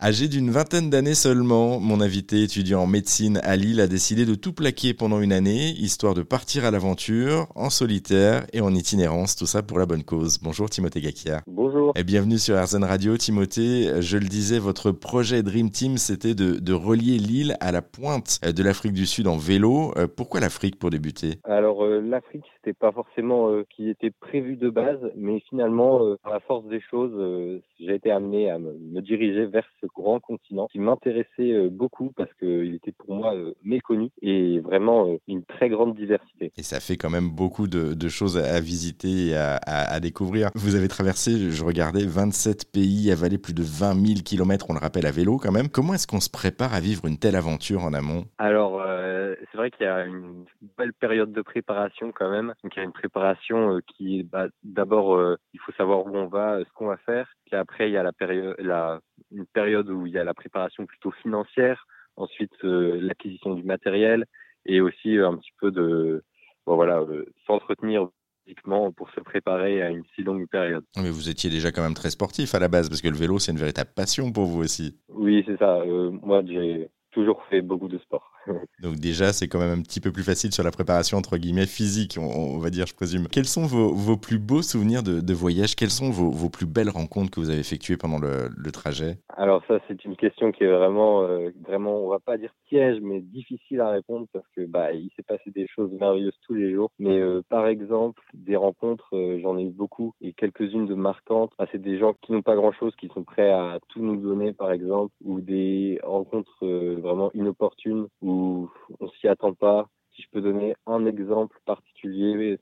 Âgé d'une vingtaine d'années seulement, mon invité étudiant en médecine à Lille a décidé de tout plaquer pendant une année, histoire de partir à l'aventure, en solitaire et en itinérance, tout ça pour la bonne cause. Bonjour Timothée Gakia. Bonjour. Et bienvenue sur RZN Radio. Timothée, je le disais, votre projet Dream Team, c'était de, de, relier Lille à la pointe de l'Afrique du Sud en vélo. Euh, pourquoi l'Afrique pour débuter? Alors euh, l'Afrique, c'était pas forcément euh, qui était prévu de base, mais finalement, euh, par la force des choses, euh, j'ai été amené à me, me diriger vers ce grand continent qui m'intéressait euh, beaucoup parce qu'il était pour moi euh, méconnu et vraiment euh, une très grande diversité. Et ça fait quand même beaucoup de, de choses à visiter et à, à, à, découvrir. Vous avez traversé, je regardais, 27 pays, avalé plus de 20 000 kilomètres, on le rappelle, à vélo quand même. Comment est-ce qu'on se prépare à vivre une telle aventure en amont? Alors, euh, c'est vrai qu'il y a une belle période de préparation quand même. Donc, il y a une préparation euh, qui bah, d'abord, euh, il faut savoir où on va, ce qu'on va faire. Puis après, il y a la période, la, une période où il y a la préparation plutôt financière. Ensuite, euh, l'acquisition du matériel et aussi un petit peu de, bon, voilà, s'entretenir physiquement pour se préparer à une si longue période. Mais vous étiez déjà quand même très sportif à la base, parce que le vélo, c'est une véritable passion pour vous aussi. Oui, c'est ça. Euh, moi, j'ai toujours fait beaucoup de sport. Donc déjà, c'est quand même un petit peu plus facile sur la préparation, entre guillemets, physique, on, va dire, je présume. Quels sont vos, vos plus beaux souvenirs de, voyage? Quelles sont vos, vos, plus belles rencontres que vous avez effectuées pendant le, trajet? Alors ça, c'est une question qui est vraiment, euh, vraiment, on va pas dire piège, mais difficile à répondre parce que bah, il s'est passé des choses merveilleuses tous les jours. Mais euh, par exemple, des rencontres, euh, j'en ai eu beaucoup et quelques-unes de marquantes. Ah, c'est des gens qui n'ont pas grand-chose, qui sont prêts à tout nous donner, par exemple, ou des rencontres vraiment inopportunes on s'y attend pas. Si je peux donner un exemple particulier,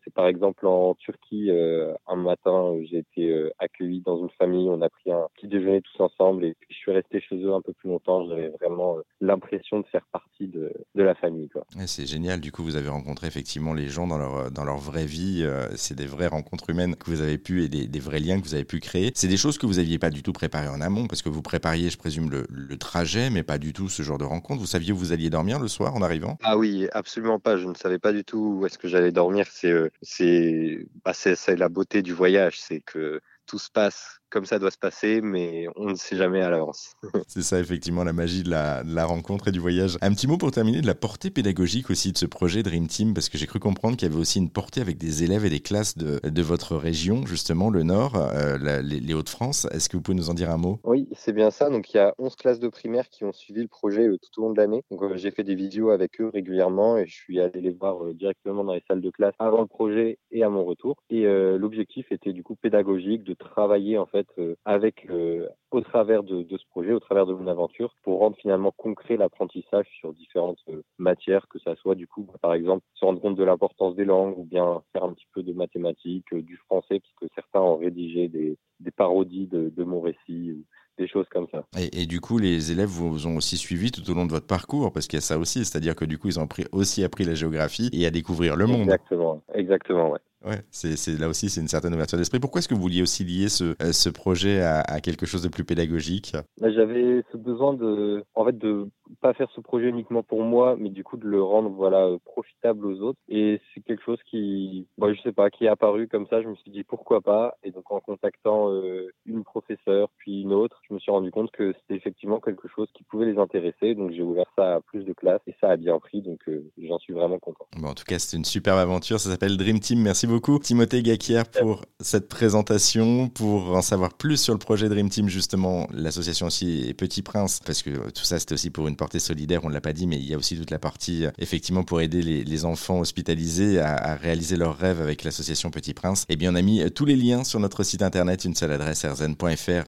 c'est par exemple en Turquie, euh, un matin, j'ai été euh, accueilli dans une famille, on a pris un petit déjeuner tous ensemble et puis je suis resté chez eux un peu plus longtemps. J'avais vraiment euh, l'impression de faire partie de, de la famille. C'est génial, du coup vous avez rencontré effectivement les gens dans leur, dans leur vraie vie, euh, c'est des vraies rencontres humaines que vous avez pu et des, des, vrais liens que vous avez pu créer. C'est des choses que vous n'aviez pas du tout préparées en amont parce que vous prépariez, je présume, le, le trajet, mais pas du tout ce genre de rencontre. Vous saviez où vous alliez dormir le soir en arrivant? Ah oui, absolument pas. Je ne savais pas du tout où est-ce que j'allais dormir. C'est euh, c'est bah, c'est la beauté du voyage, c'est que tout se passe comme ça doit se passer, mais on ne sait jamais à l'avance. C'est ça, effectivement, la magie de la, de la, rencontre et du voyage. Un petit mot pour terminer de la portée pédagogique aussi de ce projet Dream Team, parce que j'ai cru comprendre qu'il y avait aussi une portée avec des élèves et des classes de, de votre région, justement, le Nord, euh, la, les, les Hauts-de-France. Est-ce que vous pouvez nous en dire un mot? Oui, c'est bien ça. Donc, il y a 11 classes de primaire qui ont suivi le projet euh, tout au long de l'année. Donc, euh, j'ai fait des vidéos avec eux régulièrement et je suis allé les voir directement dans les salles de classe avant le projet et à mon retour. Et l'objectif était du coup pédagogique de travailler en fait euh, euh, au travers de, ce projet, au travers de mon aventure, pour rendre finalement concret l'apprentissage sur différentes euh, matières, que ça soit du coup, par exemple, se rendre compte de l'importance des langues ou bien faire un petit peu de mathématiques, du français, puisque certains ont rédigé des, parodies de, mon récit des choses comme ça. Et, et, du coup, les élèves vous ont aussi suivi tout au long de votre parcours, parce qu'il y a ça aussi, c'est-à-dire que du coup, ils ont appris, aussi appris la géographie et à découvrir le monde. Exactement, exactement, ouais. Ouais, c'est là aussi c'est une certaine ouverture d'esprit. Pourquoi est-ce que vous vouliez aussi lier ce, euh, ce projet à, à, quelque chose de plus pédagogique? Bah, J'avais ce besoin de, en fait, de pas faire ce projet uniquement pour moi, mais du coup de le rendre voilà profitable aux autres. Et c'est quelque chose qui, bah, je sais pas, qui est apparu comme ça. Je me suis dit pourquoi pas. Et donc en contactant euh, une professeure puis une autre, me suis rendu compte que c'était effectivement quelque chose qui pouvait les intéresser. Donc j'ai ouvert ça à plus de classes et ça a bien pris. Donc euh, j'en suis vraiment content. En tout cas, c'est une superbe aventure. Ça s'appelle Dream Team. Merci beaucoup, Timothée Gakier, pour cette présentation. Pour en savoir plus sur le projet Dream Team, justement, l'association aussi Petit Prince, parce que tout ça, c'était aussi pour une portée solidaire, on ne l'a pas dit, mais il y a aussi toute la partie, effectivement, pour aider les, enfants hospitalisés à, à, réaliser leurs rêves avec l'association Petit Prince. Eh bien, on a mis tous les liens sur notre site internet, une seule adresse, rzn.fr